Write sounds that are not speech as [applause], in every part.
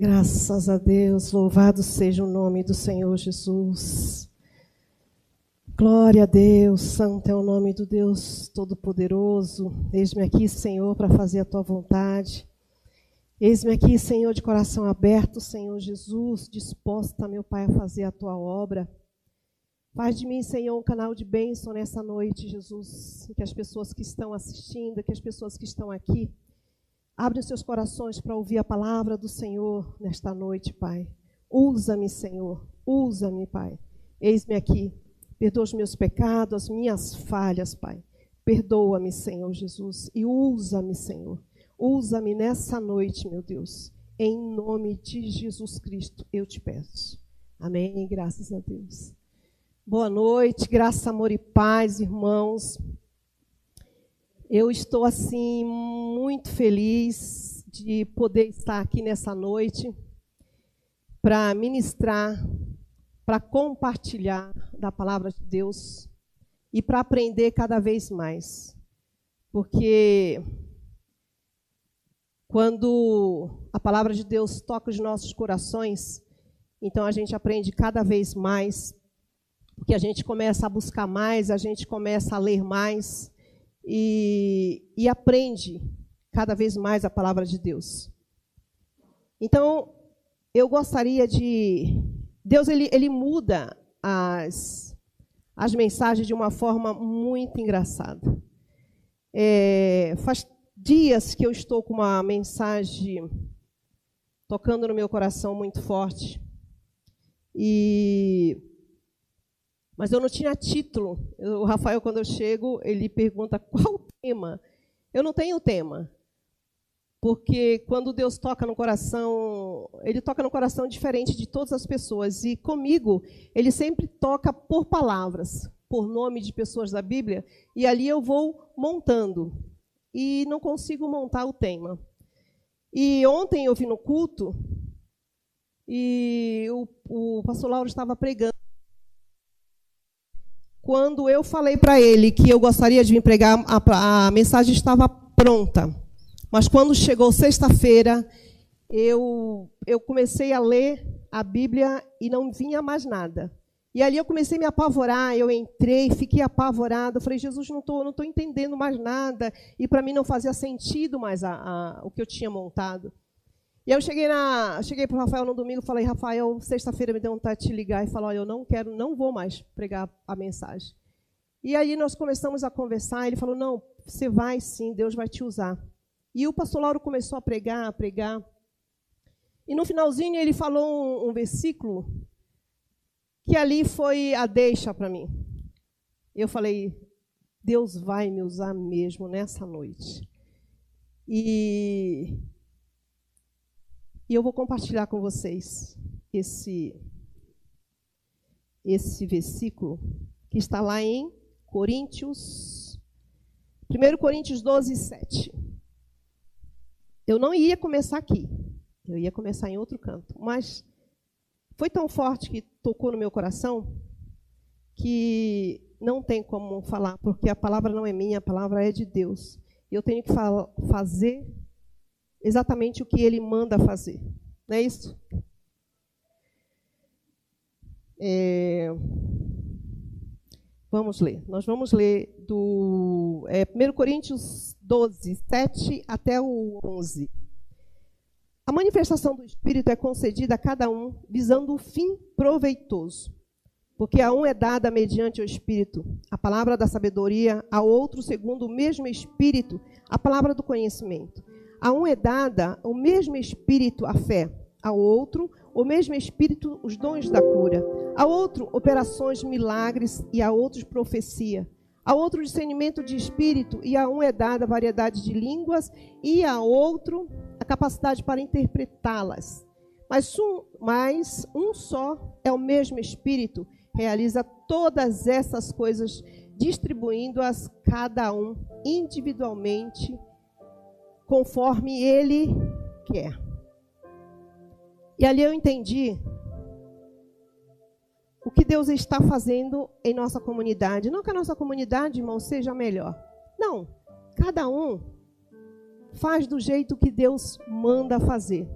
Graças a Deus, louvado seja o nome do Senhor Jesus. Glória a Deus, santo é o nome do Deus Todo-Poderoso. Eis-me aqui, Senhor, para fazer a tua vontade. Eis-me aqui, Senhor, de coração aberto, Senhor Jesus, disposta, meu Pai, a fazer a tua obra. Faz de mim, Senhor, um canal de bênção nessa noite, Jesus. Que as pessoas que estão assistindo, que as pessoas que estão aqui, Abre os seus corações para ouvir a palavra do Senhor nesta noite, Pai. Usa-me, Senhor. Usa-me, Pai. Eis-me aqui. Perdoa os meus pecados, as minhas falhas, Pai. Perdoa-me, Senhor Jesus. E usa-me, Senhor. Usa-me nessa noite, meu Deus. Em nome de Jesus Cristo, eu te peço. Amém. Graças a Deus. Boa noite, graça, amor e paz, irmãos. Eu estou assim muito feliz de poder estar aqui nessa noite para ministrar, para compartilhar da palavra de Deus e para aprender cada vez mais. Porque quando a palavra de Deus toca os nossos corações, então a gente aprende cada vez mais, porque a gente começa a buscar mais, a gente começa a ler mais e, e aprende cada vez mais a palavra de Deus. Então, eu gostaria de. Deus ele, ele muda as, as mensagens de uma forma muito engraçada. É, faz dias que eu estou com uma mensagem tocando no meu coração muito forte. E mas eu não tinha título. O Rafael, quando eu chego, ele pergunta qual o tema. Eu não tenho tema. Porque quando Deus toca no coração, Ele toca no coração diferente de todas as pessoas. E comigo, Ele sempre toca por palavras, por nome de pessoas da Bíblia. E ali eu vou montando. E não consigo montar o tema. E ontem eu vim no culto e o, o pastor Lauro estava pregando quando eu falei para ele que eu gostaria de vir pregar, a, a mensagem estava pronta. Mas quando chegou sexta-feira, eu, eu comecei a ler a Bíblia e não vinha mais nada. E ali eu comecei a me apavorar, eu entrei, fiquei apavorada. Eu falei, Jesus, não estou não tô entendendo mais nada. E para mim não fazia sentido mais a, a, o que eu tinha montado. E eu cheguei, na, cheguei para o Rafael no domingo falei, Rafael, sexta-feira me deu vontade de te ligar e falar, olha, eu não quero, não vou mais pregar a mensagem. E aí nós começamos a conversar, ele falou, não, você vai sim, Deus vai te usar. E o pastor Lauro começou a pregar, a pregar. E no finalzinho ele falou um, um versículo que ali foi a deixa para mim. Eu falei, Deus vai me usar mesmo nessa noite. E e eu vou compartilhar com vocês esse, esse versículo que está lá em Coríntios, 1 Coríntios 12, 7. Eu não ia começar aqui, eu ia começar em outro canto, mas foi tão forte que tocou no meu coração que não tem como falar, porque a palavra não é minha, a palavra é de Deus. Eu tenho que fazer exatamente o que ele manda fazer. Não é isso? É... Vamos ler. Nós vamos ler do é, 1 Coríntios 12, 7 até o 11. A manifestação do Espírito é concedida a cada um visando o fim proveitoso. Porque a um é dada mediante o Espírito a palavra da sabedoria, a outro, segundo o mesmo Espírito, a palavra do conhecimento a um é dada o mesmo espírito a fé, ao outro o mesmo espírito os dons da cura, a outro operações, milagres e a outros profecia, a outro discernimento de espírito e a um é dada variedade de línguas e a outro a capacidade para interpretá-las. Mas um, mas um só é o mesmo espírito, realiza todas essas coisas distribuindo-as cada um individualmente conforme Ele quer. E ali eu entendi o que Deus está fazendo em nossa comunidade. Não que a nossa comunidade, irmão, seja melhor. Não. Cada um faz do jeito que Deus manda fazer.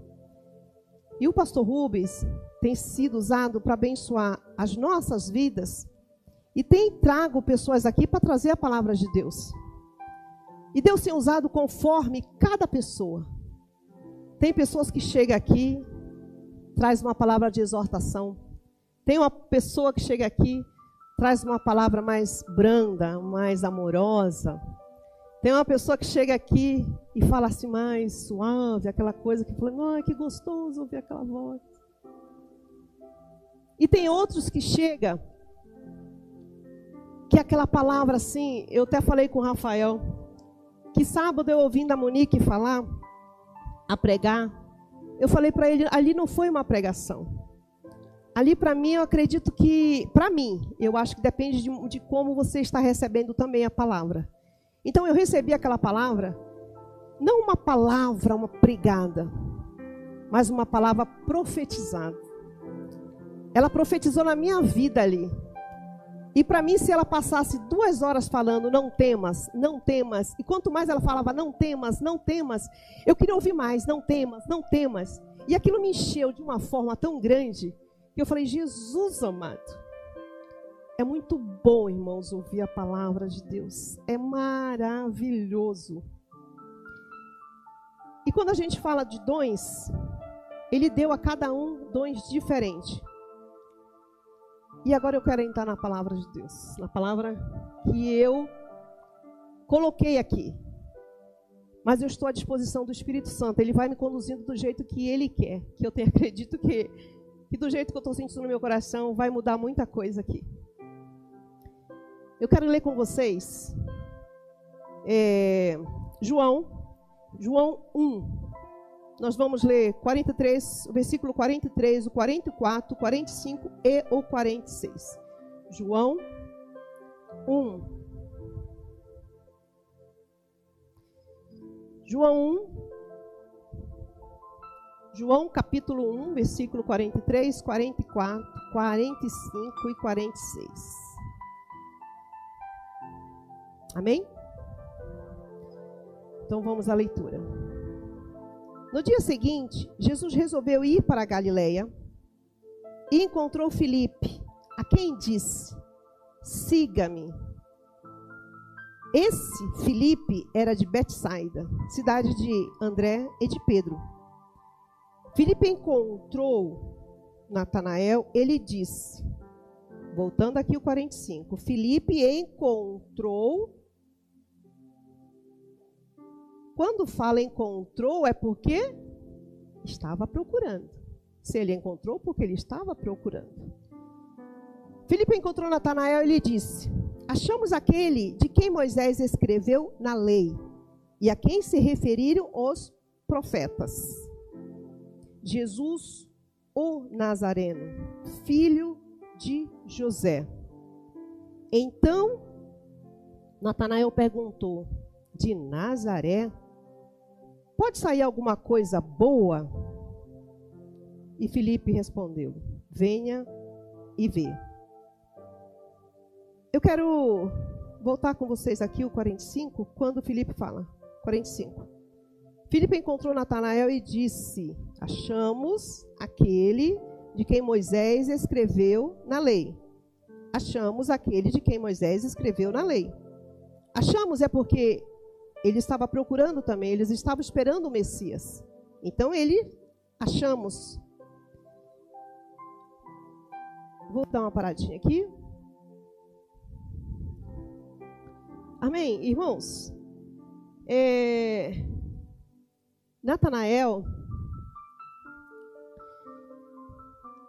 E o pastor Rubens tem sido usado para abençoar as nossas vidas e tem trago pessoas aqui para trazer a palavra de Deus. E Deus tem usado conforme cada pessoa. Tem pessoas que chegam aqui, traz uma palavra de exortação. Tem uma pessoa que chega aqui, traz uma palavra mais branda, mais amorosa. Tem uma pessoa que chega aqui e fala assim mais suave, aquela coisa que fala, ai, que gostoso ouvir aquela voz. E tem outros que chega que aquela palavra assim, eu até falei com o Rafael, que sábado eu ouvindo a Monique falar, a pregar, eu falei para ele, ali não foi uma pregação. Ali para mim, eu acredito que, para mim, eu acho que depende de, de como você está recebendo também a palavra. Então eu recebi aquela palavra, não uma palavra, uma pregada, mas uma palavra profetizada. Ela profetizou na minha vida ali. E para mim, se ela passasse duas horas falando, não temas, não temas, e quanto mais ela falava, não temas, não temas, eu queria ouvir mais, não temas, não temas. E aquilo me encheu de uma forma tão grande que eu falei, Jesus amado, é muito bom, irmãos, ouvir a palavra de Deus. É maravilhoso. E quando a gente fala de dons, ele deu a cada um dons diferentes. E agora eu quero entrar na palavra de Deus, na palavra que eu coloquei aqui. Mas eu estou à disposição do Espírito Santo, ele vai me conduzindo do jeito que ele quer, que eu tenho [laughs] acredito que, que do jeito que eu estou sentindo no meu coração vai mudar muita coisa aqui. Eu quero ler com vocês é, João, João 1, nós vamos ler 43, o versículo 43, o 44, o 45 e o 46. João 1. João 1. João capítulo 1, versículo 43, 44, 45 e 46. Amém? Então vamos à leitura. No dia seguinte, Jesus resolveu ir para a Galileia e encontrou Filipe, a quem disse: Siga-me. Esse Filipe era de Betsaida, cidade de André e de Pedro. Filipe encontrou Natanael, ele disse, voltando aqui o 45, Filipe encontrou quando fala encontrou, é porque estava procurando. Se ele encontrou, porque ele estava procurando. Filipe encontrou Natanael e lhe disse: Achamos aquele de quem Moisés escreveu na lei e a quem se referiram os profetas. Jesus, o Nazareno, filho de José. Então, Natanael perguntou: De Nazaré? Pode sair alguma coisa boa? E Felipe respondeu: Venha e vê. Eu quero voltar com vocês aqui o 45, quando Felipe fala. 45. Filipe encontrou Natanael e disse: Achamos aquele de quem Moisés escreveu na lei. Achamos aquele de quem Moisés escreveu na lei. Achamos é porque ele estava procurando também, eles estavam esperando o Messias. Então ele, achamos. Vou dar uma paradinha aqui. Amém, irmãos? É, Natanael.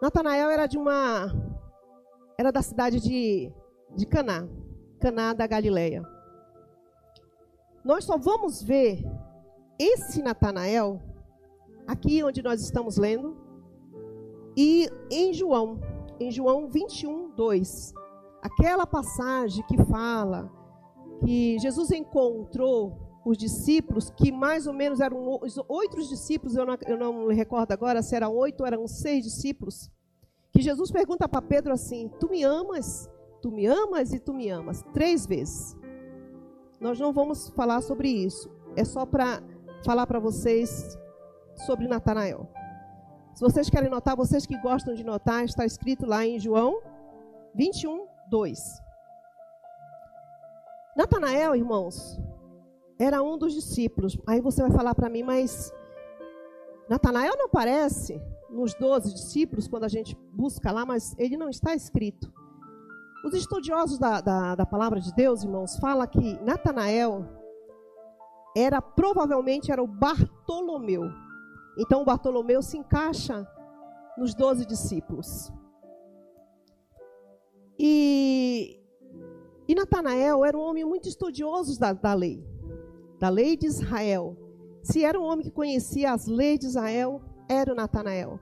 Natanael era de uma. Era da cidade de, de Caná, Caná da Galileia. Nós só vamos ver esse Natanael aqui onde nós estamos lendo e em João, em João 21, 2. Aquela passagem que fala que Jesus encontrou os discípulos, que mais ou menos eram oito discípulos, eu não, eu não me recordo agora se eram oito ou eram seis discípulos, que Jesus pergunta para Pedro assim: Tu me amas? Tu me amas e tu me amas? Três vezes. Nós não vamos falar sobre isso. É só para falar para vocês sobre Natanael. Se vocês querem notar, vocês que gostam de notar, está escrito lá em João 21, 2. Natanael, irmãos, era um dos discípulos. Aí você vai falar para mim, mas Natanael não aparece nos 12 discípulos quando a gente busca lá, mas ele não está escrito. Os estudiosos da, da, da palavra de Deus, irmãos, falam que Natanael era provavelmente era o Bartolomeu. Então o Bartolomeu se encaixa nos doze discípulos. E, e Natanael era um homem muito estudioso da, da lei, da lei de Israel. Se era um homem que conhecia as leis de Israel, era o Natanael.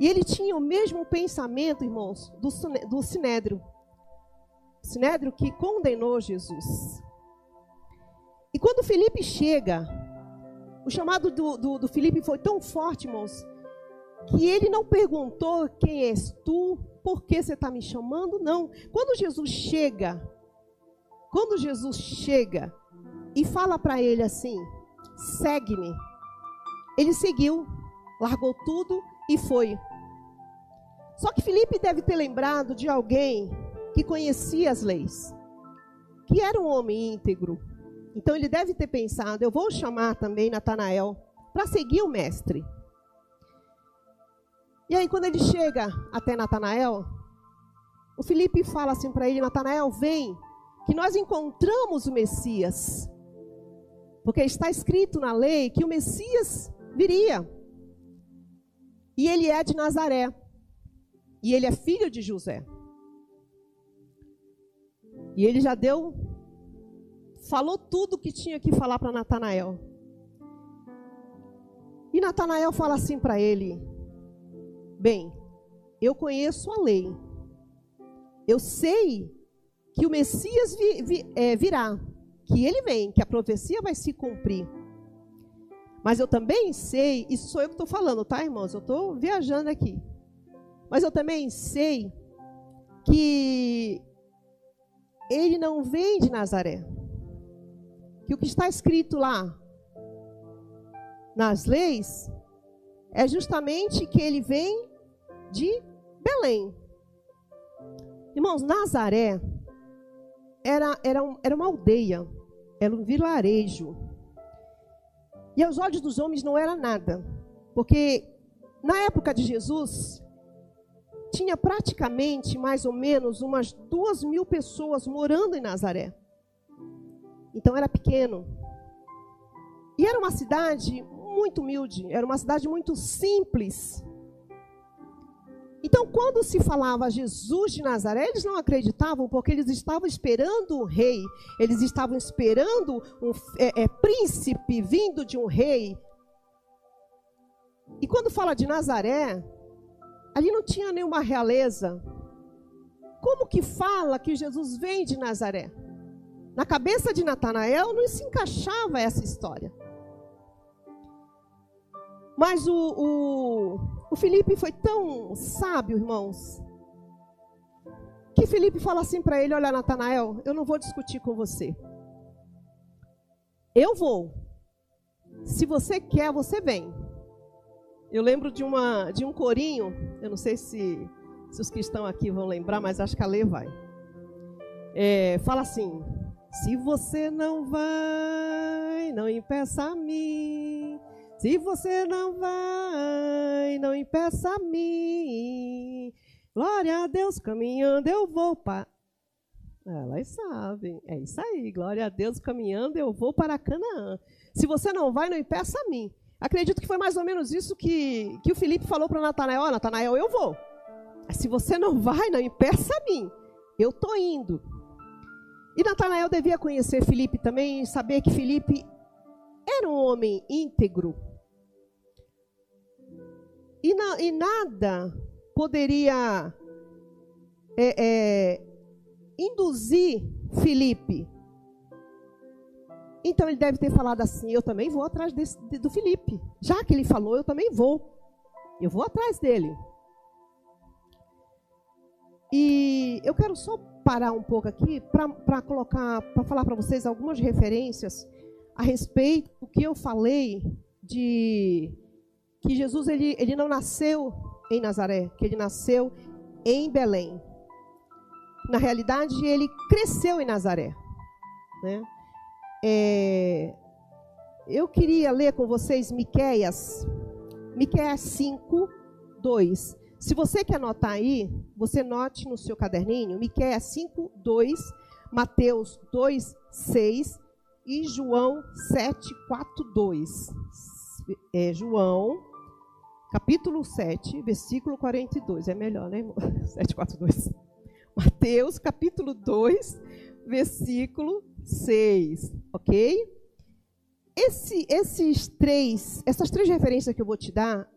E ele tinha o mesmo pensamento, irmãos, do, do Sinédrio. Sinédrio que condenou Jesus. E quando Felipe chega, o chamado do, do, do Felipe foi tão forte, irmãos, que ele não perguntou quem és tu, por que você está me chamando, não. Quando Jesus chega, quando Jesus chega e fala para ele assim, segue-me, ele seguiu, largou tudo e foi. Só que Felipe deve ter lembrado de alguém que conhecia as leis, que era um homem íntegro, então ele deve ter pensado: eu vou chamar também Natanael para seguir o mestre. E aí, quando ele chega até Natanael, o Felipe fala assim para ele: Natanael, vem, que nós encontramos o Messias. Porque está escrito na lei que o Messias viria. E ele é de Nazaré. E ele é filho de José. E ele já deu falou tudo o que tinha que falar para Natanael. E Natanael fala assim para ele: Bem, eu conheço a lei. Eu sei que o Messias vi, vi, é, virá, que ele vem, que a profecia vai se cumprir. Mas eu também sei, isso sou eu que estou falando, tá, irmãos? Eu estou viajando aqui. Mas eu também sei que ele não vem de Nazaré que o que está escrito lá nas leis é justamente que ele vem de Belém. Irmãos, Nazaré era, era, um, era uma aldeia, era um vilarejo. E aos olhos dos homens não era nada, porque na época de Jesus, tinha praticamente mais ou menos umas duas mil pessoas morando em Nazaré. Então era pequeno. E era uma cidade muito humilde, era uma cidade muito simples. Então, quando se falava Jesus de Nazaré, eles não acreditavam, porque eles estavam esperando um rei, eles estavam esperando um é, é, príncipe vindo de um rei. E quando fala de Nazaré, ali não tinha nenhuma realeza. Como que fala que Jesus vem de Nazaré? Na cabeça de Natanael não se encaixava essa história. Mas o, o, o Felipe foi tão sábio, irmãos, que Felipe fala assim para ele: Olha, Natanael, eu não vou discutir com você. Eu vou. Se você quer, você vem. Eu lembro de, uma, de um corinho, eu não sei se, se os que estão aqui vão lembrar, mas acho que a Lê vai. É, fala assim: se você não vai, não impeça a mim. Se você não vai, não impeça a mim. Glória a Deus, caminhando eu vou para. Elas sabem. É isso aí. Glória a Deus, caminhando eu vou para Canaã. Se você não vai, não impeça a mim. Acredito que foi mais ou menos isso que, que o Felipe falou para Natanael. Oh, Natanael, eu vou. Se você não vai, não impeça a mim. Eu estou indo. E Natanael devia conhecer Filipe também saber que Filipe era um homem íntegro. E, na, e nada poderia é, é, induzir Filipe. Então ele deve ter falado assim: Eu também vou atrás desse, do Filipe. Já que ele falou, eu também vou. Eu vou atrás dele. E eu quero só parar um pouco aqui para colocar, para falar para vocês algumas referências a respeito do que eu falei de que Jesus ele, ele não nasceu em Nazaré, que ele nasceu em Belém. Na realidade, ele cresceu em Nazaré. Né? É, eu queria ler com vocês Miqueias, Miqueias 5, 2. Se você quer anotar aí, você note no seu caderninho, Miqueias 5, 2, Mateus 2, 6 e João 7, 4, 2. É, João, capítulo 7, versículo 42. É melhor, né, irmão? 7, 4, 2. Mateus, capítulo 2, versículo 6. Ok? Esse, esses três, essas três referências que eu vou te dar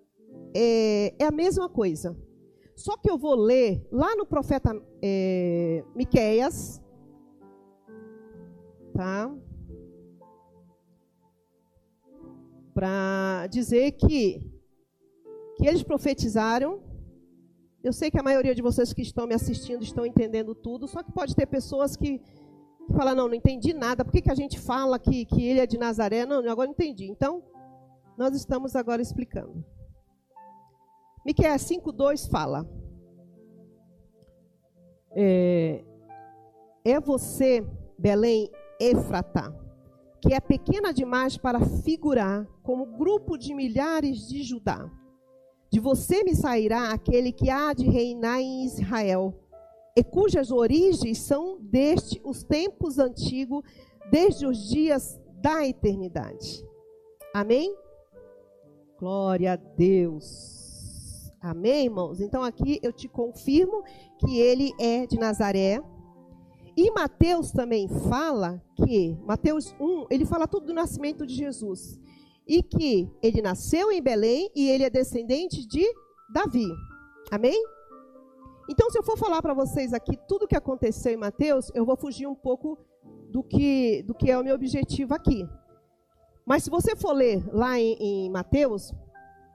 é, é a mesma coisa. Só que eu vou ler lá no profeta é, Miqueias, tá? Para dizer que, que eles profetizaram. Eu sei que a maioria de vocês que estão me assistindo estão entendendo tudo, só que pode ter pessoas que, que falam, não, não entendi nada. Por que, que a gente fala que, que ele é de Nazaré? Não, agora não entendi. Então, nós estamos agora explicando. Miqueias 5,2 fala. É, é você, Belém, Efrata, que é pequena demais para figurar como grupo de milhares de Judá. De você me sairá aquele que há de reinar em Israel, e cujas origens são desde os tempos antigos, desde os dias da eternidade. Amém? Glória a Deus. Amém, irmãos? Então aqui eu te confirmo que ele é de Nazaré, e Mateus também fala que, Mateus 1, ele fala tudo do nascimento de Jesus. E que ele nasceu em Belém e ele é descendente de Davi. Amém? Então, se eu for falar para vocês aqui tudo o que aconteceu em Mateus, eu vou fugir um pouco do que, do que é o meu objetivo aqui. Mas se você for ler lá em, em Mateus,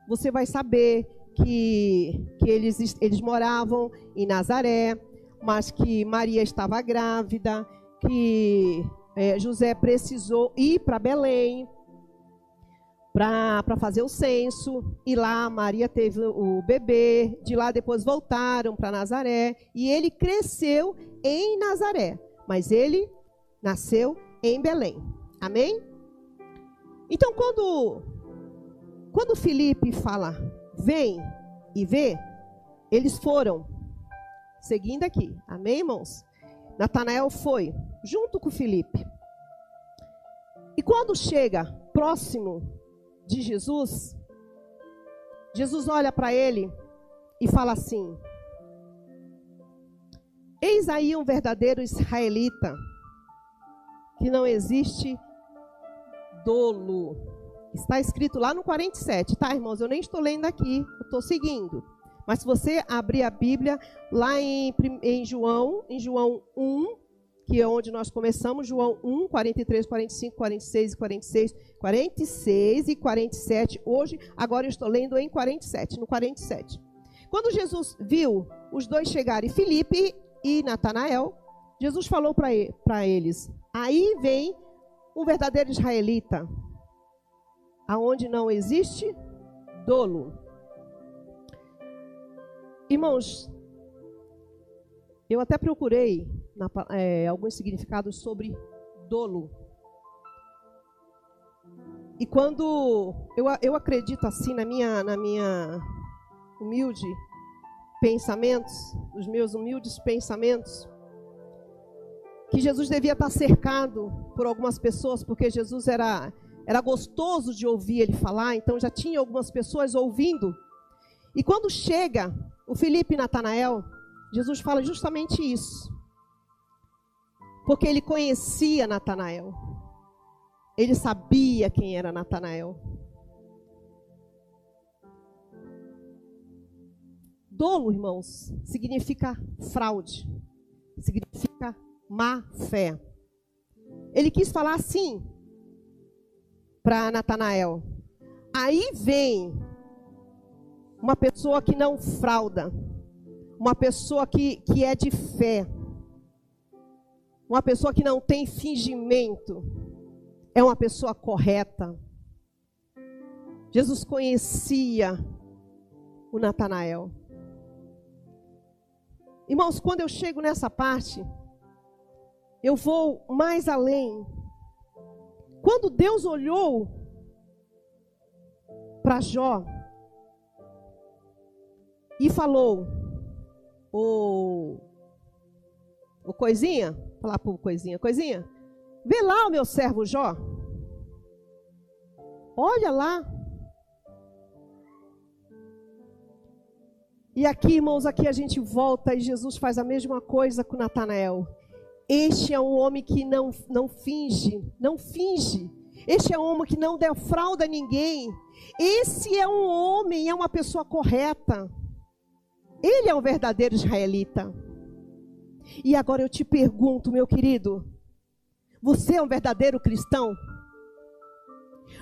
você vai saber que, que eles, eles moravam em Nazaré, mas que Maria estava grávida, que é, José precisou ir para Belém para fazer o censo, e lá Maria teve o bebê, de lá depois voltaram para Nazaré, e ele cresceu em Nazaré, mas ele nasceu em Belém. Amém? Então, quando, quando Felipe fala, vem e vê, eles foram Seguindo aqui. Amém, irmãos? Natanael foi junto com Felipe. E quando chega próximo de Jesus, Jesus olha para ele e fala assim: Eis aí um verdadeiro israelita, que não existe dolo. Está escrito lá no 47, tá, irmãos? Eu nem estou lendo aqui, eu estou seguindo. Mas se você abrir a Bíblia lá em, em João, em João 1, que é onde nós começamos, João 1, 43, 45, 46 e 46, 46 e 47. Hoje, agora eu estou lendo em 47, no 47. Quando Jesus viu os dois chegarem, Filipe e Natanael, Jesus falou para eles: Aí vem um verdadeiro israelita, aonde não existe dolo. Irmãos, eu até procurei na, é, alguns significados sobre dolo. E quando eu, eu acredito assim na minha, na minha humilde pensamentos, os meus humildes pensamentos, que Jesus devia estar cercado por algumas pessoas, porque Jesus era, era gostoso de ouvir ele falar, então já tinha algumas pessoas ouvindo. E quando chega o Felipe e Natanael, Jesus fala justamente isso. Porque ele conhecia Natanael. Ele sabia quem era Natanael. Dolo, irmãos, significa fraude. Significa má fé. Ele quis falar assim para Natanael. Aí vem uma pessoa que não frauda. Uma pessoa que, que é de fé. Uma pessoa que não tem fingimento. É uma pessoa correta. Jesus conhecia o Natanael. Irmãos, quando eu chego nessa parte, eu vou mais além. Quando Deus olhou para Jó e falou: Ô, ô coisinha, falar pro coisinha, coisinha, vê lá o meu servo Jó. Olha lá. E aqui, irmãos, aqui a gente volta e Jesus faz a mesma coisa com Natanael. Este é um homem que não, não finge, não finge. Este é um homem que não defrauda ninguém. Esse é um homem, é uma pessoa correta. Ele é um verdadeiro israelita. E agora eu te pergunto, meu querido, você é um verdadeiro cristão?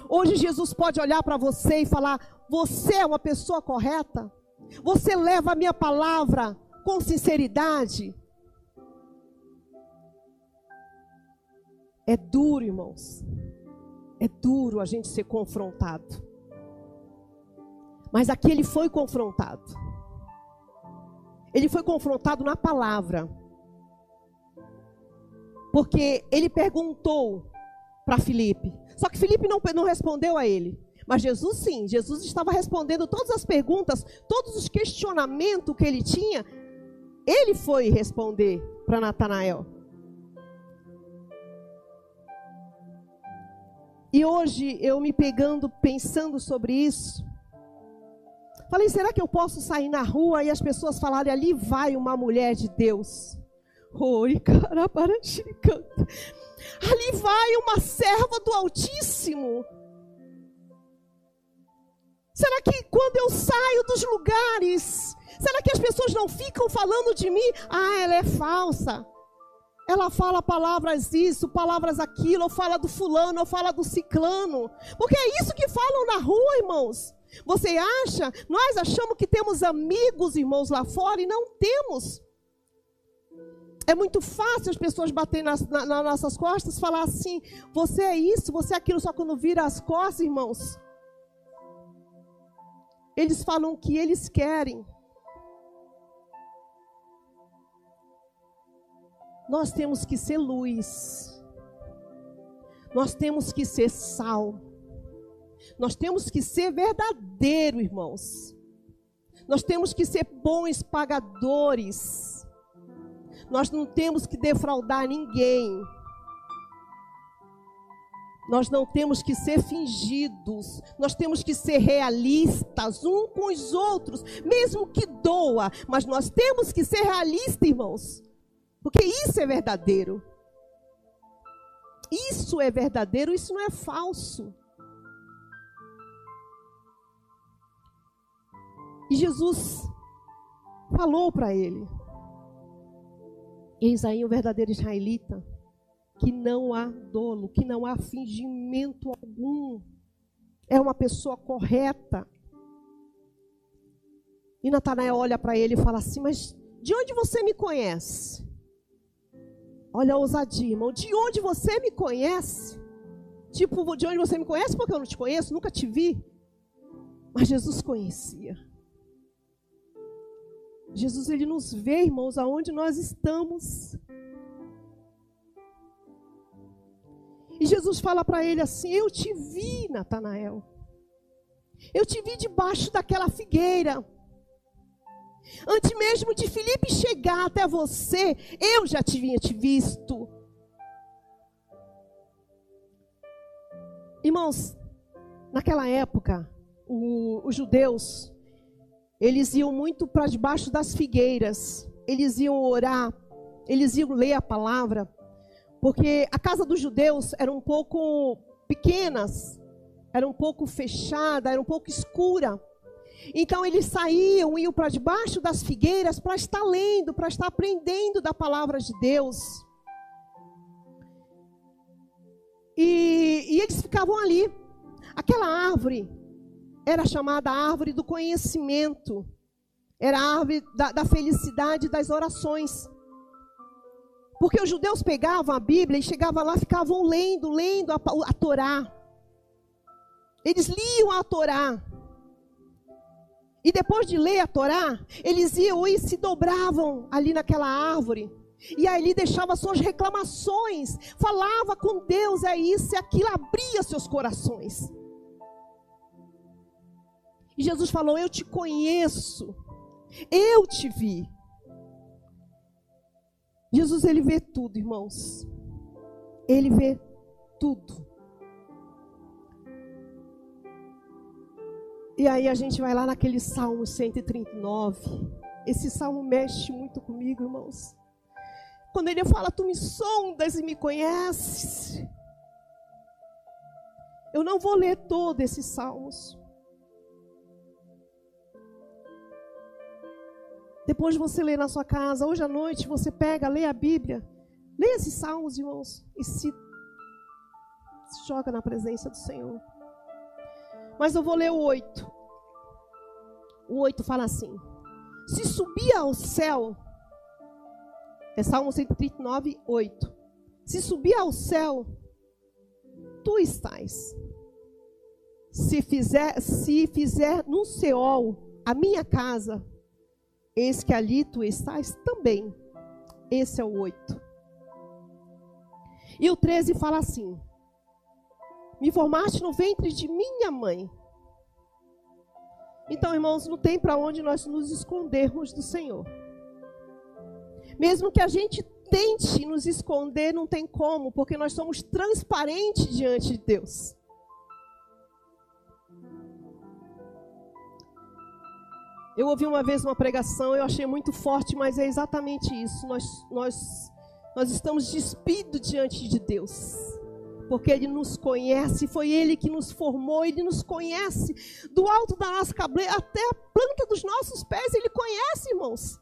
Hoje Jesus pode olhar para você e falar: você é uma pessoa correta? Você leva a minha palavra com sinceridade? É duro, irmãos. É duro a gente ser confrontado. Mas aqui ele foi confrontado. Ele foi confrontado na palavra. Porque ele perguntou para Filipe. Só que Filipe não, não respondeu a ele. Mas Jesus sim, Jesus estava respondendo todas as perguntas, todos os questionamentos que ele tinha. Ele foi responder para Natanael. E hoje eu me pegando, pensando sobre isso, falei: será que eu posso sair na rua e as pessoas falarem ali vai uma mulher de Deus? Ali vai uma serva do Altíssimo. Será que quando eu saio dos lugares, será que as pessoas não ficam falando de mim? Ah, ela é falsa. Ela fala palavras isso, palavras aquilo, ou fala do fulano, ou fala do ciclano. Porque é isso que falam na rua, irmãos. Você acha? Nós achamos que temos amigos, irmãos, lá fora e não temos. É muito fácil as pessoas baterem nas, na, nas nossas costas, falar assim: você é isso, você é aquilo, só quando vira as costas, irmãos. Eles falam o que eles querem. Nós temos que ser luz. Nós temos que ser sal. Nós temos que ser verdadeiro, irmãos. Nós temos que ser bons pagadores. Nós não temos que defraudar ninguém. Nós não temos que ser fingidos, nós temos que ser realistas um com os outros, mesmo que doa, mas nós temos que ser realistas, irmãos. Porque isso é verdadeiro. Isso é verdadeiro, isso não é falso. E Jesus falou para ele: Eis aí o verdadeiro israelita, que não há dolo, que não há fingimento algum, é uma pessoa correta. E Natanael olha para ele e fala assim: Mas de onde você me conhece? Olha a ousadia, irmão. De onde você me conhece? Tipo, de onde você me conhece? Porque eu não te conheço, nunca te vi. Mas Jesus conhecia. Jesus, ele nos vê, irmãos, aonde nós estamos. E Jesus fala para ele assim: Eu te vi, Natanael. Eu te vi debaixo daquela figueira. Antes mesmo de Felipe chegar até você, eu já tinha te visto. Irmãos, naquela época, o, os judeus, eles iam muito para debaixo das figueiras, eles iam orar, eles iam ler a palavra, porque a casa dos judeus era um pouco pequenas, era um pouco fechada, era um pouco escura. Então eles saíam, iam para debaixo das figueiras para estar lendo, para estar aprendendo da palavra de Deus. E, e, eles ficavam ali. Aquela árvore era chamada árvore do conhecimento. Era a árvore da, da felicidade das orações. Porque os judeus pegavam a Bíblia e chegavam lá, ficavam lendo, lendo a, a Torá. Eles liam a Torá. E depois de ler a Torá, eles iam e se dobravam ali naquela árvore. E ali deixava suas reclamações, falava com Deus, é isso e aquilo, abria seus corações. E Jesus falou: Eu te conheço, eu te vi. Jesus, ele vê tudo, irmãos. Ele vê tudo. E aí a gente vai lá naquele Salmo 139. Esse salmo mexe muito comigo, irmãos. Quando ele fala, tu me sondas e me conheces. Eu não vou ler todos esses salmos. Depois você lê na sua casa, hoje à noite você pega, lê a Bíblia. Lê esses salmos, irmãos, e se, se joga na presença do Senhor. Mas eu vou ler o 8. O 8 fala assim: Se subir ao céu, é Salmo 139, 8. Se subir ao céu, tu estás. Se fizer, se fizer no Seol a minha casa, eis que ali tu estás também. Esse é o 8. E o 13 fala assim: Me formaste no ventre de minha mãe. Então, irmãos, não tem para onde nós nos escondermos do Senhor. Mesmo que a gente tente nos esconder, não tem como, porque nós somos transparentes diante de Deus. Eu ouvi uma vez uma pregação, eu achei muito forte, mas é exatamente isso. Nós, nós, nós estamos despidos diante de Deus porque Ele nos conhece, foi Ele que nos formou, Ele nos conhece, do alto da nossa cabeça até a planta dos nossos pés, Ele conhece, irmãos.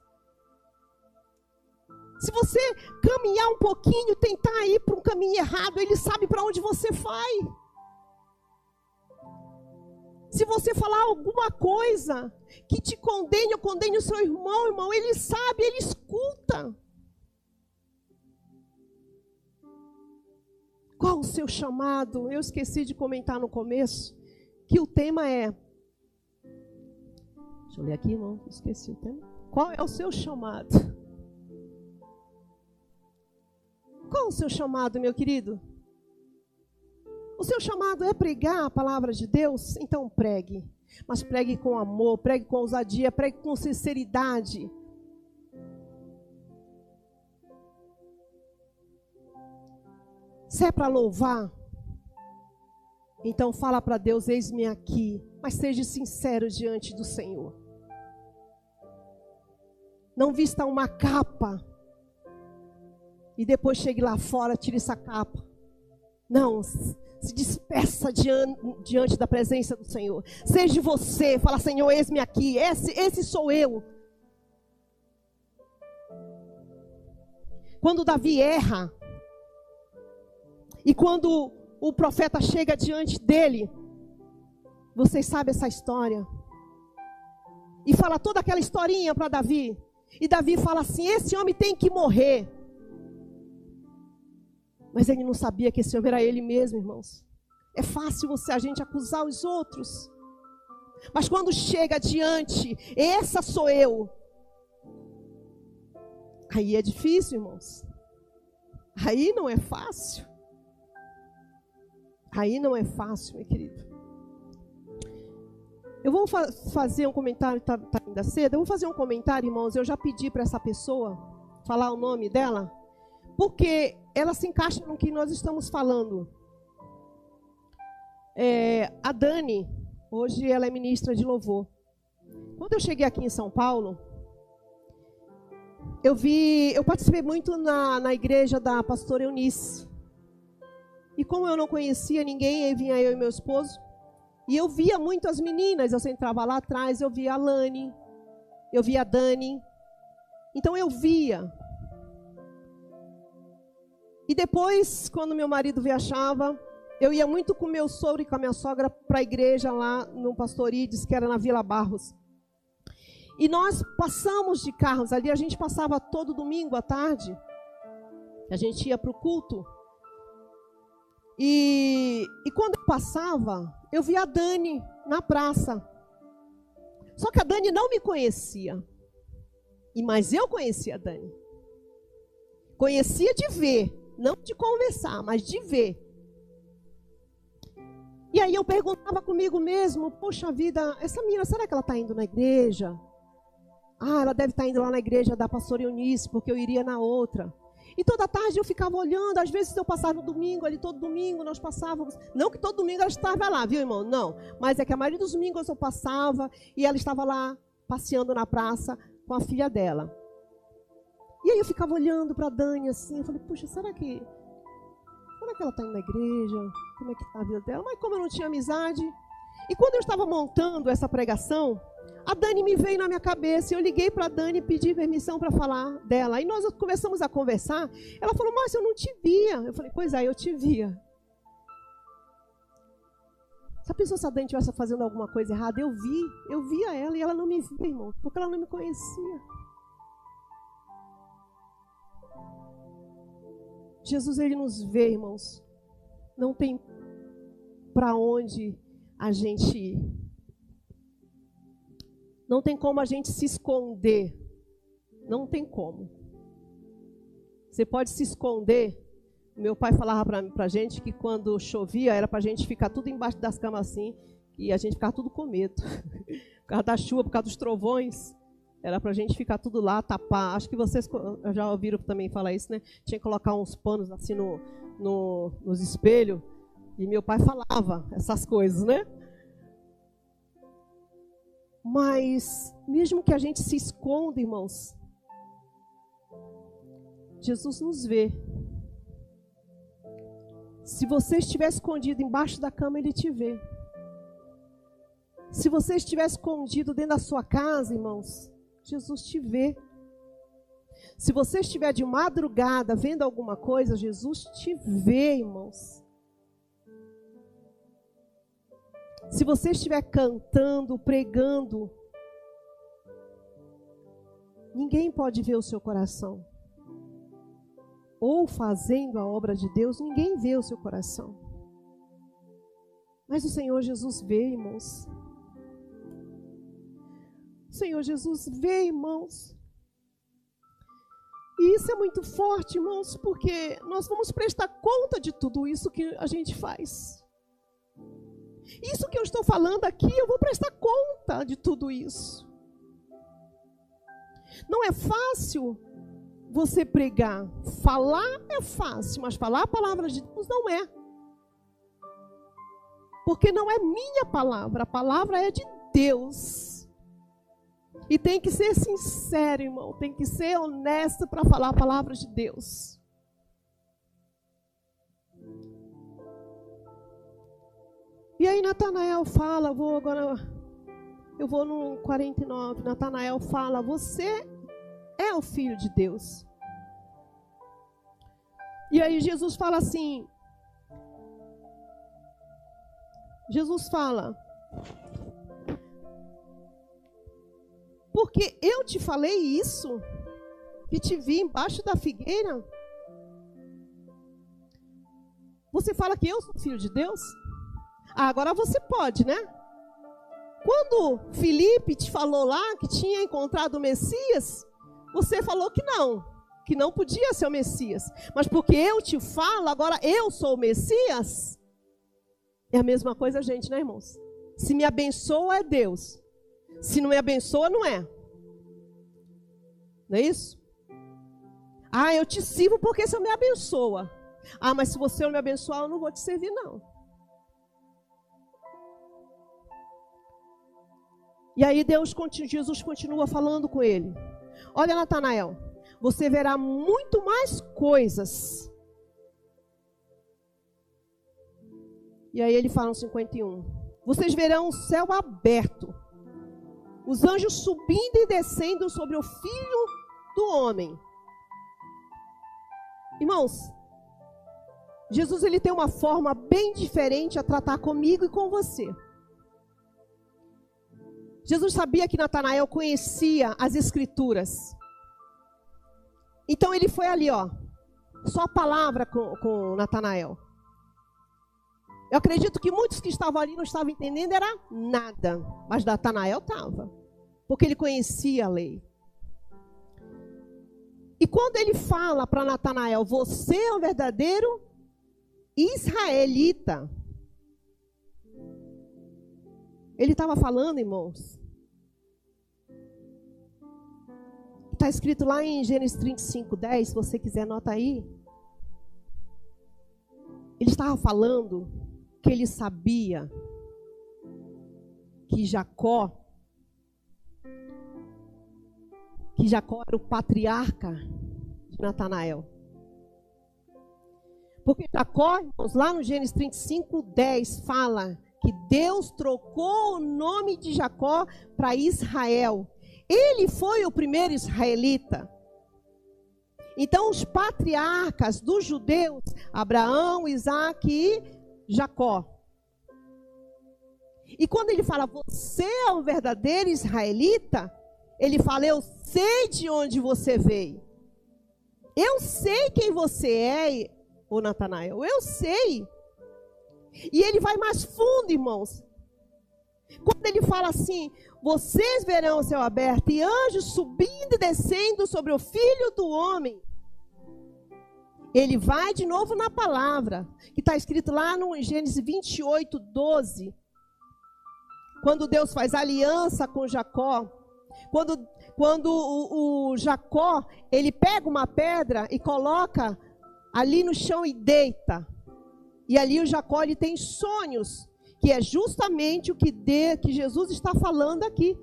Se você caminhar um pouquinho, tentar ir para um caminho errado, Ele sabe para onde você vai. Se você falar alguma coisa que te condene ou condene o seu irmão, irmão, Ele sabe, Ele escuta. Qual o seu chamado? Eu esqueci de comentar no começo que o tema é. Deixa eu ler aqui, irmão. Esqueci o tema. Qual é o seu chamado? Qual o seu chamado, meu querido? O seu chamado é pregar a palavra de Deus? Então pregue. Mas pregue com amor, pregue com ousadia, pregue com sinceridade. Se é para louvar, então fala para Deus: eis-me aqui. Mas seja sincero diante do Senhor. Não vista uma capa e depois chegue lá fora, tire essa capa. Não, se despeça diante, diante da presença do Senhor. Seja você, fala, Senhor, eis-me aqui. Esse, esse sou eu. Quando Davi erra, e quando o profeta chega diante dele, vocês sabem essa história. E fala toda aquela historinha para Davi. E Davi fala assim: esse homem tem que morrer. Mas ele não sabia que esse homem era ele mesmo, irmãos. É fácil você a gente acusar os outros. Mas quando chega diante, essa sou eu. Aí é difícil, irmãos. Aí não é fácil. Aí não é fácil, meu querido. Eu vou fa fazer um comentário, tá, tá ainda cedo. Eu vou fazer um comentário, irmãos. Eu já pedi para essa pessoa falar o nome dela, porque ela se encaixa no que nós estamos falando. É, a Dani, hoje ela é ministra de louvor. Quando eu cheguei aqui em São Paulo, eu vi, eu participei muito na, na igreja da pastora Eunice. E como eu não conhecia ninguém, aí vinha eu e meu esposo. E eu via muito as meninas. Eu entrava lá atrás, eu via a Lani, eu via a Dani. Então eu via. E depois, quando meu marido viajava, eu ia muito com meu sogro e com a minha sogra para a igreja lá no Pastorides, que era na Vila Barros. E nós passamos de carros ali, a gente passava todo domingo à tarde. A gente ia para o culto. E, e quando eu passava, eu vi a Dani na praça. Só que a Dani não me conhecia. E mas eu conhecia a Dani. Conhecia de ver, não de conversar, mas de ver. E aí eu perguntava comigo mesmo, poxa vida, essa menina, será que ela está indo na igreja? Ah, ela deve estar tá indo lá na igreja da pastora Eunice, porque eu iria na outra. E toda tarde eu ficava olhando, às vezes eu passava no domingo, ali todo domingo nós passávamos. Não que todo domingo ela estava lá, viu, irmão? Não. Mas é que a maioria dos domingos eu passava e ela estava lá passeando na praça com a filha dela. E aí eu ficava olhando para a Dani assim, eu falei, puxa, será que. Será que ela está indo na igreja? Como é que está a vida dela? Mas como eu não tinha amizade. E quando eu estava montando essa pregação, a Dani me veio na minha cabeça. Eu liguei para a Dani e pedi permissão para falar dela. Aí nós começamos a conversar. Ela falou, Márcia, eu não te via. Eu falei, pois é, eu te via. Se a pessoa se a Dani estivesse fazendo alguma coisa errada, eu vi. Eu via ela e ela não me via, irmão. Porque ela não me conhecia. Jesus, ele nos vê, irmãos. Não tem para onde a gente ir. Não tem como a gente se esconder. Não tem como. Você pode se esconder. Meu pai falava para a gente que quando chovia era para a gente ficar tudo embaixo das camas assim e a gente ficava tudo com medo. [laughs] por causa da chuva, por causa dos trovões. Era para a gente ficar tudo lá, tapar. Acho que vocês já ouviram também falar isso, né? Tinha que colocar uns panos assim no, no, nos espelhos. E meu pai falava essas coisas, né? Mas, mesmo que a gente se esconda, irmãos, Jesus nos vê. Se você estiver escondido embaixo da cama, Ele te vê. Se você estiver escondido dentro da sua casa, irmãos, Jesus te vê. Se você estiver de madrugada vendo alguma coisa, Jesus te vê, irmãos. Se você estiver cantando, pregando, ninguém pode ver o seu coração. Ou fazendo a obra de Deus, ninguém vê o seu coração. Mas o Senhor Jesus vê, irmãos. Senhor Jesus vê, irmãos. E isso é muito forte, irmãos, porque nós vamos prestar conta de tudo isso que a gente faz. Isso que eu estou falando aqui, eu vou prestar conta de tudo isso. Não é fácil você pregar. Falar é fácil, mas falar a palavra de Deus não é. Porque não é minha palavra, a palavra é de Deus. E tem que ser sincero, irmão, tem que ser honesto para falar a palavra de Deus. E aí Natanael fala, vou agora, eu vou no 49, Natanael fala, você é o filho de Deus. E aí Jesus fala assim, Jesus fala, porque eu te falei isso, que te vi embaixo da figueira. Você fala que eu sou filho de Deus? Ah, agora você pode, né? Quando Felipe te falou lá que tinha encontrado o Messias, você falou que não, que não podia ser o Messias. Mas porque eu te falo, agora eu sou o Messias. É a mesma coisa, gente, né, irmãos? Se me abençoa, é Deus. Se não me abençoa, não é. Não é isso? Ah, eu te sirvo porque você me abençoa. Ah, mas se você não me abençoar, eu não vou te servir, não. E aí Deus, Jesus continua falando com ele. Olha, Natanael, você verá muito mais coisas. E aí ele fala no 51. Vocês verão o céu aberto, os anjos subindo e descendo sobre o filho do homem. Irmãos, Jesus ele tem uma forma bem diferente a tratar comigo e com você. Jesus sabia que Natanael conhecia as escrituras. Então ele foi ali, ó. Só a palavra com, com Natanael. Eu acredito que muitos que estavam ali não estavam entendendo era nada, mas Natanael estava, porque ele conhecia a lei. E quando ele fala para Natanael, você é um verdadeiro israelita. Ele estava falando, irmãos. Está escrito lá em Gênesis 35, 10, se você quiser, anota aí. Ele estava falando que ele sabia que Jacó, que Jacó era o patriarca de Natanael. Porque Jacó, irmãos, lá no Gênesis 35, 10, fala que Deus trocou o nome de Jacó para Israel. Ele foi o primeiro israelita. Então, os patriarcas dos judeus, Abraão, Isaac e Jacó. E quando ele fala, você é um verdadeiro israelita, ele fala, eu sei de onde você veio. Eu sei quem você é, ô Natanael, eu sei. E ele vai mais fundo, irmãos. Quando ele fala assim, vocês verão o céu aberto e anjos subindo e descendo sobre o filho do homem. Ele vai de novo na palavra, que está escrito lá no Gênesis 28, 12. Quando Deus faz aliança com Jacó, quando, quando o, o Jacó, ele pega uma pedra e coloca ali no chão e deita. E ali o Jacó ele tem sonhos que é justamente o que, de, que Jesus está falando aqui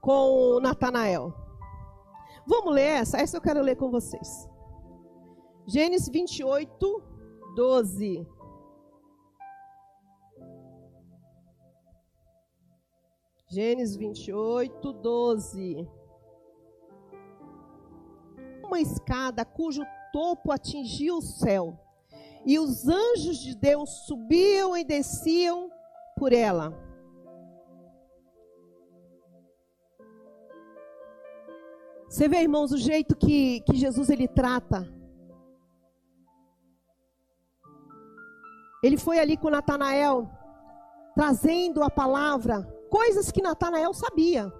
com Natanael. Vamos ler essa? Essa eu quero ler com vocês. Gênesis 28, 12. Gênesis 28, 12. Uma escada cujo topo atingia o céu e os anjos de Deus subiam e desciam por ela. Você vê, irmãos, o jeito que, que Jesus ele trata. Ele foi ali com Natanael, trazendo a palavra, coisas que Natanael sabia.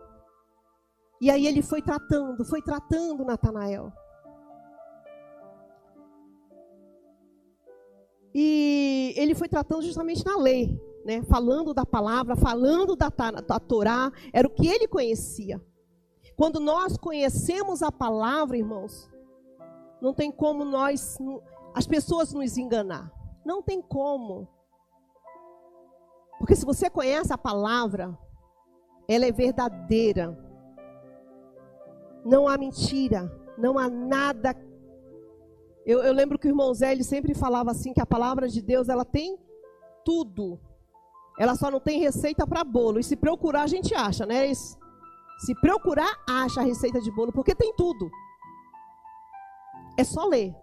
E aí ele foi tratando, foi tratando Natanael. E ele foi tratando justamente na lei, né? falando da palavra, falando da, da Torá, era o que ele conhecia. Quando nós conhecemos a palavra, irmãos, não tem como nós, as pessoas nos enganar. Não tem como. Porque se você conhece a palavra, ela é verdadeira. Não há mentira, não há nada eu, eu, lembro que o irmão Zé ele sempre falava assim que a palavra de Deus ela tem tudo. Ela só não tem receita para bolo. E se procurar a gente acha, né? Se procurar acha a receita de bolo porque tem tudo. É só ler.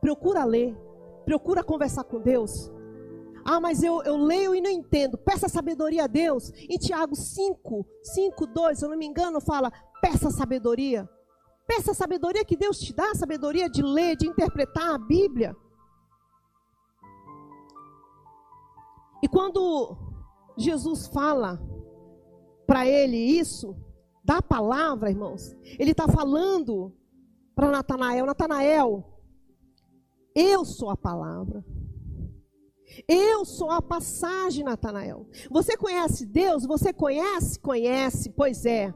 Procura ler. Procura conversar com Deus. Ah, mas eu, eu leio e não entendo. Peça sabedoria a Deus. Em Tiago 5, 5, 2, se eu não me engano, fala: peça sabedoria. Peça sabedoria que Deus te dá, a sabedoria de ler, de interpretar a Bíblia. E quando Jesus fala para ele isso, da palavra, irmãos, ele está falando para Natanael: Natanael, eu sou a palavra. Eu sou a passagem, Natanael. Você conhece Deus? Você conhece? Conhece, pois é.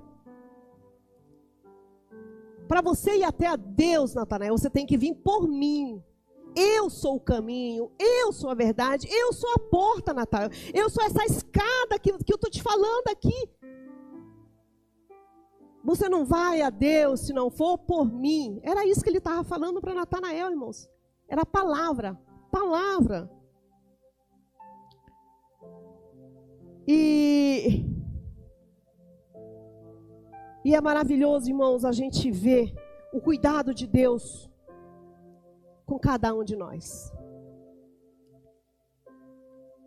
Para você ir até a Deus, Natanael, você tem que vir por mim. Eu sou o caminho, eu sou a verdade, eu sou a porta, Natanael. Eu sou essa escada que, que eu estou te falando aqui. Você não vai a Deus se não for por mim. Era isso que ele estava falando para Natanael, irmãos. Era a palavra. Palavra. E e é maravilhoso, irmãos, a gente ver o cuidado de Deus com cada um de nós.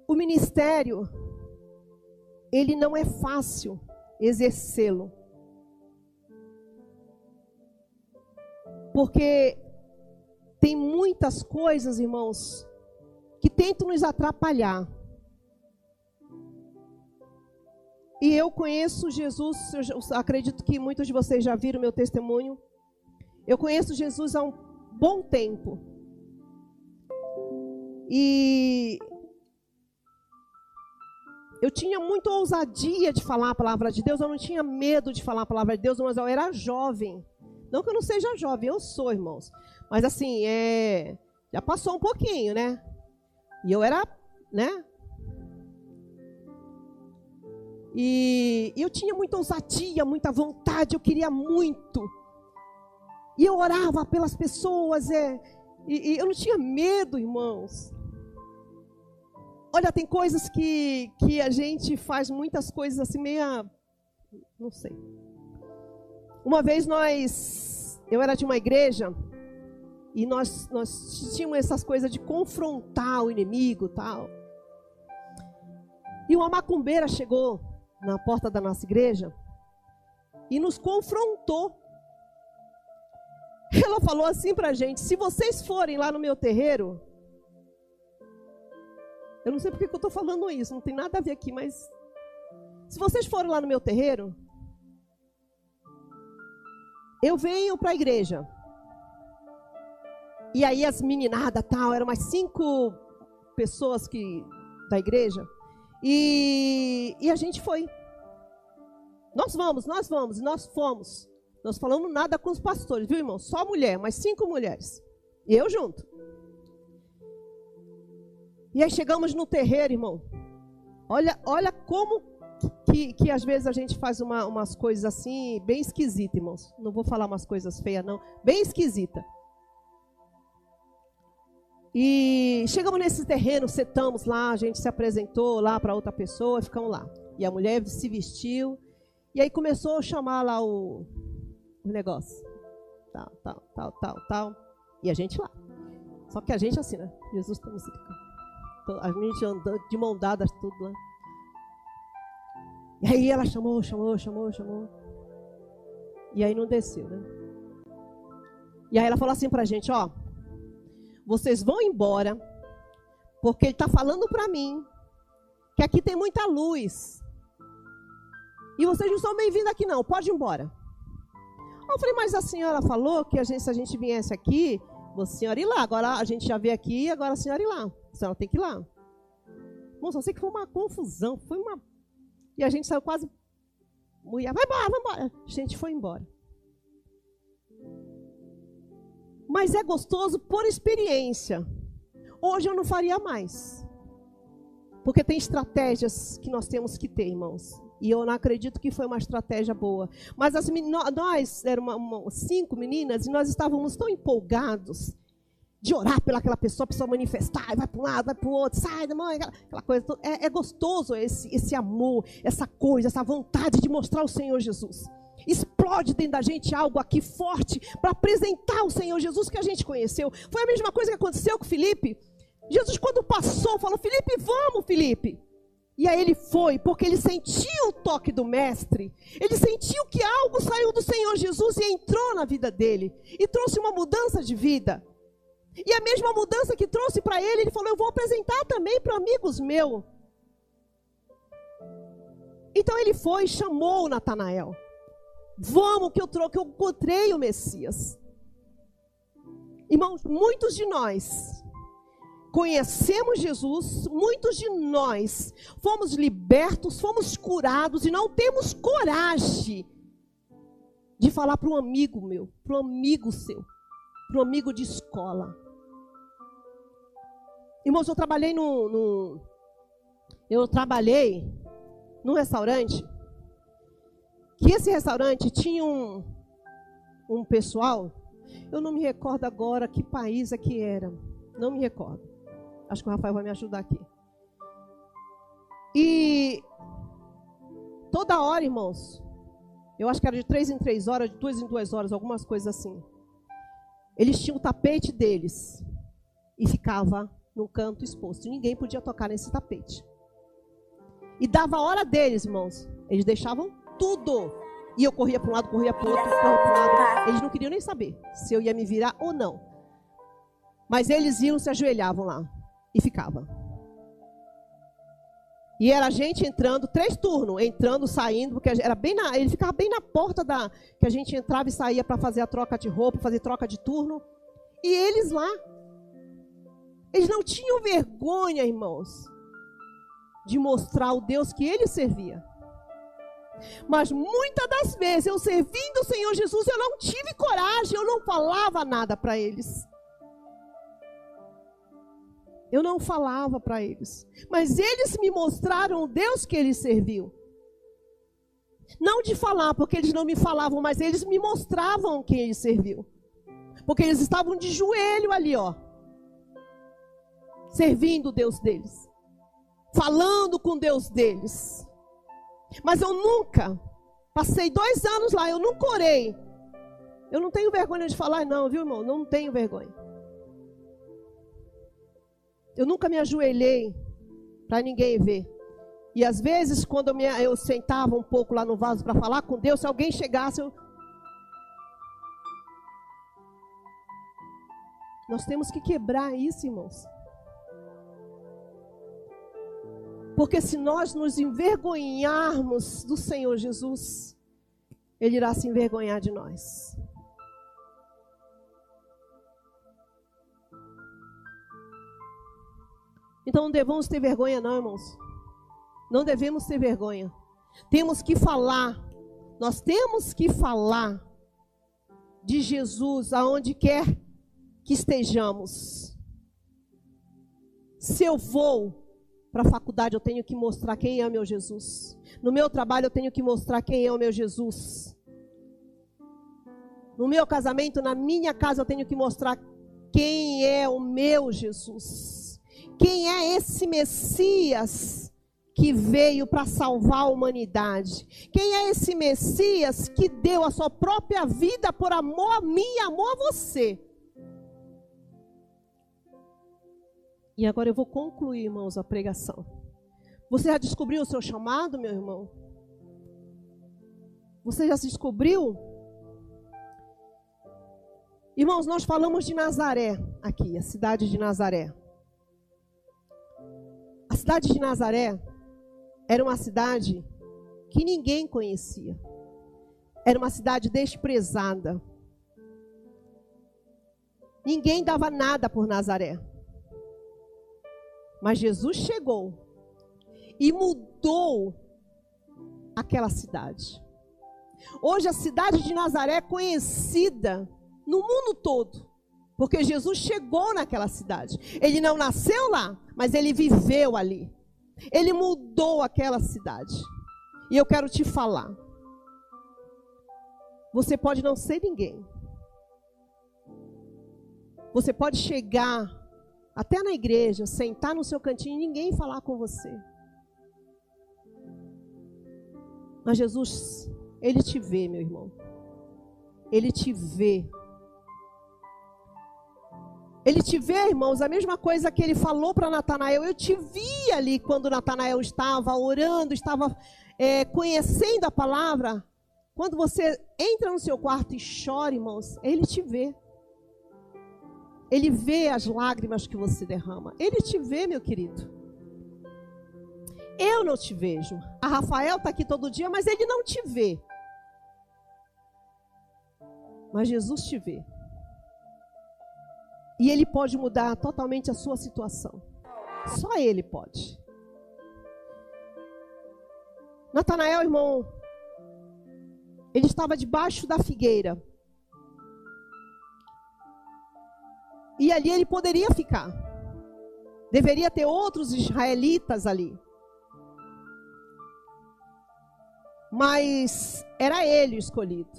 O ministério, ele não é fácil exercê-lo. Porque, tem muitas coisas, irmãos, que tentam nos atrapalhar. E eu conheço Jesus, eu acredito que muitos de vocês já viram meu testemunho. Eu conheço Jesus há um bom tempo. E eu tinha muita ousadia de falar a palavra de Deus, eu não tinha medo de falar a palavra de Deus, mas eu era jovem. Não que eu não seja jovem, eu sou, irmãos. Mas assim, é, já passou um pouquinho, né? E eu era, né? E eu tinha muita ousadia, muita vontade, eu queria muito. E eu orava pelas pessoas, é, e, e eu não tinha medo, irmãos. Olha, tem coisas que, que a gente faz muitas coisas assim, meia. Não sei. Uma vez nós. Eu era de uma igreja e nós, nós tínhamos essas coisas de confrontar o inimigo tal. E uma macumbeira chegou na porta da nossa igreja e nos confrontou. [laughs] Ela falou assim pra gente: se vocês forem lá no meu terreiro, eu não sei porque que eu estou falando isso, não tem nada a ver aqui, mas se vocês forem lá no meu terreiro, eu venho para a igreja. E aí as meninadas tal, eram mais cinco pessoas que da igreja. E, e a gente foi. Nós vamos, nós vamos, nós fomos. Nós falamos nada com os pastores, viu, irmão? Só mulher, mas cinco mulheres. E eu junto. E aí chegamos no terreiro, irmão. Olha, olha como que, que às vezes a gente faz uma, umas coisas assim, bem esquisitas, irmãos. Não vou falar umas coisas feias, não. Bem esquisita. E chegamos nesse terreno, setamos lá, a gente se apresentou lá para outra pessoa, ficamos lá. E a mulher se vestiu. E aí começou a chamar lá o, o negócio. Tal, tal, tal, tal, tal. E a gente lá. Só que a gente assim, né? Jesus tem misericórdia. A gente andando de mão dadas, tudo lá. E aí ela chamou, chamou, chamou, chamou. E aí não desceu, né? E aí ela falou assim pra gente, ó. Vocês vão embora, porque ele está falando para mim que aqui tem muita luz. E vocês não são bem-vindos aqui não, pode ir embora. Eu falei, mas a senhora falou que a gente, se a gente viesse aqui, a senhora ir lá. Agora a gente já veio aqui, agora a senhora ir lá. A senhora tem que ir lá. Moça, eu sei que foi uma confusão, foi uma. E a gente saiu quase. Mulher, vai embora, vai embora. A gente foi embora. Mas é gostoso por experiência. Hoje eu não faria mais. Porque tem estratégias que nós temos que ter, irmãos. E eu não acredito que foi uma estratégia boa. Mas as, nós, eram uma, uma, cinco meninas, e nós estávamos tão empolgados de orar pelaquela pessoa, a pessoa manifestar, vai para um lado, vai para o outro, sai mãe, aquela, aquela coisa. É, é, gostoso esse, esse amor, essa coisa, essa vontade de mostrar o Senhor Jesus. Explode dentro da gente algo aqui forte para apresentar o Senhor Jesus que a gente conheceu. Foi a mesma coisa que aconteceu com Felipe. Jesus, quando passou, falou: Felipe, vamos, Felipe. E aí ele foi, porque ele sentiu o toque do Mestre. Ele sentiu que algo saiu do Senhor Jesus e entrou na vida dele. E trouxe uma mudança de vida. E a mesma mudança que trouxe para ele, ele falou: Eu vou apresentar também para amigos meus. Então ele foi e chamou Natanael. Vamos que eu troco, eu encontrei o Messias. Irmãos, muitos de nós conhecemos Jesus, muitos de nós fomos libertos, fomos curados e não temos coragem de falar para um amigo meu, para um amigo seu, para um amigo de escola. Irmãos, eu trabalhei no, no eu trabalhei num restaurante que esse restaurante tinha um, um pessoal, eu não me recordo agora que país é que era, não me recordo. Acho que o Rafael vai me ajudar aqui. E toda hora, irmãos, eu acho que era de três em três horas, de duas em duas horas, algumas coisas assim. Eles tinham o tapete deles e ficava num canto exposto. Ninguém podia tocar nesse tapete. E dava a hora deles, irmãos. Eles deixavam tudo. E eu corria para um lado, corria para o outro, corria para lado. Eles não queriam nem saber se eu ia me virar ou não. Mas eles iam, se ajoelhavam lá e ficava. E era a gente entrando, três turnos, entrando, saindo, porque era bem na, ele ficava bem na porta da que a gente entrava e saía para fazer a troca de roupa, fazer troca de turno. E eles lá, eles não tinham vergonha, irmãos, de mostrar o Deus que ele servia. Mas muitas das vezes eu servindo o Senhor Jesus, eu não tive coragem, eu não falava nada para eles. Eu não falava para eles. Mas eles me mostraram o Deus que eles serviam. Não de falar, porque eles não me falavam, mas eles me mostravam quem eles serviam. Porque eles estavam de joelho ali, ó. Servindo o Deus deles. Falando com Deus deles. Mas eu nunca, passei dois anos lá, eu nunca orei. Eu não tenho vergonha de falar, não, viu, irmão? Não tenho vergonha. Eu nunca me ajoelhei para ninguém ver. E às vezes, quando eu, me, eu sentava um pouco lá no vaso para falar com Deus, se alguém chegasse, eu. Nós temos que quebrar isso, irmãos. Porque se nós nos envergonharmos do Senhor Jesus, Ele irá se envergonhar de nós. Então não devemos ter vergonha, não, irmãos. Não devemos ter vergonha. Temos que falar. Nós temos que falar de Jesus aonde quer que estejamos. Se eu vou para a faculdade, eu tenho que mostrar quem é o meu Jesus. No meu trabalho, eu tenho que mostrar quem é o meu Jesus. No meu casamento, na minha casa, eu tenho que mostrar quem é o meu Jesus. Quem é esse Messias que veio para salvar a humanidade? Quem é esse Messias que deu a sua própria vida por amor a mim e amor a você? E agora eu vou concluir, irmãos, a pregação. Você já descobriu o seu chamado, meu irmão? Você já se descobriu? Irmãos, nós falamos de Nazaré aqui, a cidade de Nazaré cidade de Nazaré era uma cidade que ninguém conhecia. Era uma cidade desprezada. Ninguém dava nada por Nazaré. Mas Jesus chegou e mudou aquela cidade. Hoje a cidade de Nazaré é conhecida no mundo todo porque Jesus chegou naquela cidade. Ele não nasceu lá, mas ele viveu ali. Ele mudou aquela cidade. E eu quero te falar. Você pode não ser ninguém. Você pode chegar até na igreja, sentar no seu cantinho e ninguém falar com você. Mas Jesus, Ele te vê, meu irmão. Ele te vê. Ele te vê, irmãos, a mesma coisa que ele falou para Natanael. Eu te vi ali quando Natanael estava orando, estava é, conhecendo a palavra. Quando você entra no seu quarto e chora, irmãos, ele te vê. Ele vê as lágrimas que você derrama. Ele te vê, meu querido. Eu não te vejo. A Rafael está aqui todo dia, mas ele não te vê. Mas Jesus te vê. E ele pode mudar totalmente a sua situação. Só ele pode. Natanael, irmão, ele estava debaixo da figueira. E ali ele poderia ficar. Deveria ter outros israelitas ali. Mas era ele o escolhido.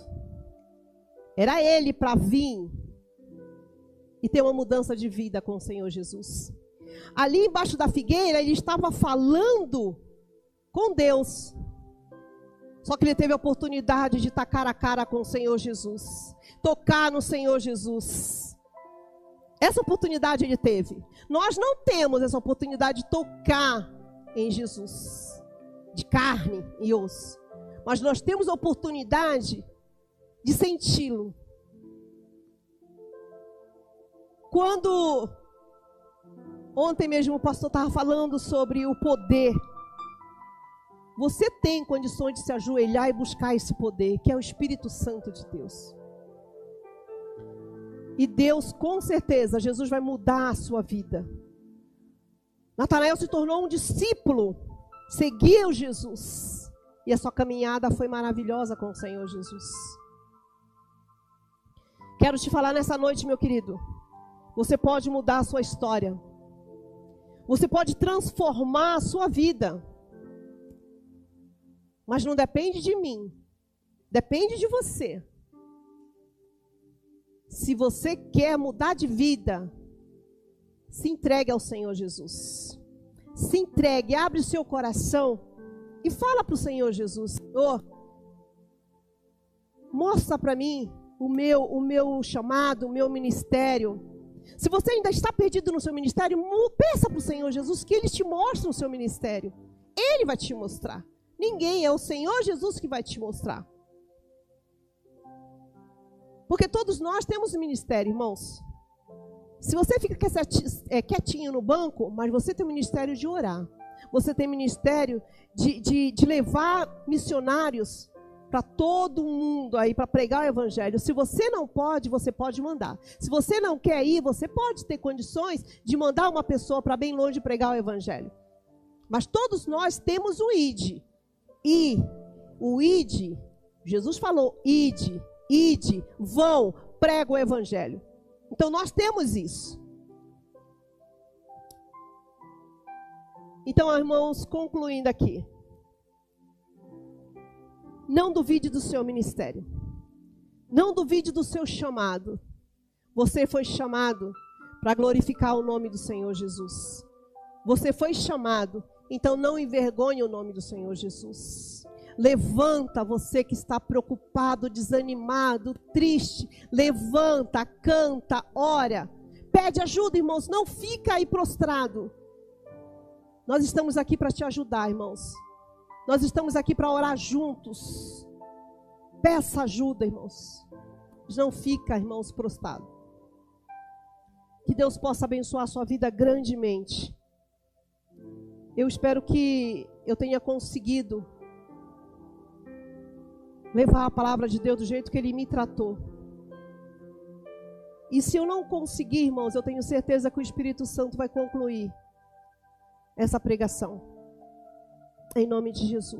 Era ele para vir e ter uma mudança de vida com o Senhor Jesus. Ali embaixo da figueira, ele estava falando com Deus. Só que ele teve a oportunidade de estar cara a cara com o Senhor Jesus, tocar no Senhor Jesus. Essa oportunidade ele teve. Nós não temos essa oportunidade de tocar em Jesus, de carne e osso. Mas nós temos a oportunidade de senti-lo, Quando ontem mesmo o pastor estava falando sobre o poder, você tem condições de se ajoelhar e buscar esse poder, que é o Espírito Santo de Deus. E Deus, com certeza, Jesus vai mudar a sua vida. Natanael se tornou um discípulo, seguiu Jesus. E a sua caminhada foi maravilhosa com o Senhor Jesus. Quero te falar nessa noite, meu querido. Você pode mudar a sua história. Você pode transformar a sua vida. Mas não depende de mim. Depende de você. Se você quer mudar de vida, se entregue ao Senhor Jesus. Se entregue, abre o seu coração e fala para o Senhor Jesus: Senhor, mostra para mim o meu, o meu chamado, o meu ministério. Se você ainda está perdido no seu ministério, peça para o Senhor Jesus que Ele te mostre o seu ministério. Ele vai te mostrar. Ninguém, é o Senhor Jesus que vai te mostrar. Porque todos nós temos ministério, irmãos. Se você fica é, quietinho no banco, mas você tem ministério de orar. Você tem ministério de, de, de levar missionários para todo mundo aí para pregar o evangelho. Se você não pode, você pode mandar. Se você não quer ir, você pode ter condições de mandar uma pessoa para bem longe pregar o evangelho. Mas todos nós temos o id. E o id, Jesus falou: ide, ide, vão, prega o evangelho. Então nós temos isso. Então, irmãos, concluindo aqui. Não duvide do seu ministério. Não duvide do seu chamado. Você foi chamado para glorificar o nome do Senhor Jesus. Você foi chamado, então não envergonhe o nome do Senhor Jesus. Levanta você que está preocupado, desanimado, triste. Levanta, canta, ora. Pede ajuda, irmãos. Não fica aí prostrado. Nós estamos aqui para te ajudar, irmãos. Nós estamos aqui para orar juntos. Peça ajuda, irmãos. Não fica, irmãos, prostrado. Que Deus possa abençoar a sua vida grandemente. Eu espero que eu tenha conseguido levar a palavra de Deus do jeito que Ele me tratou. E se eu não conseguir, irmãos, eu tenho certeza que o Espírito Santo vai concluir essa pregação. Em nome de Jesus.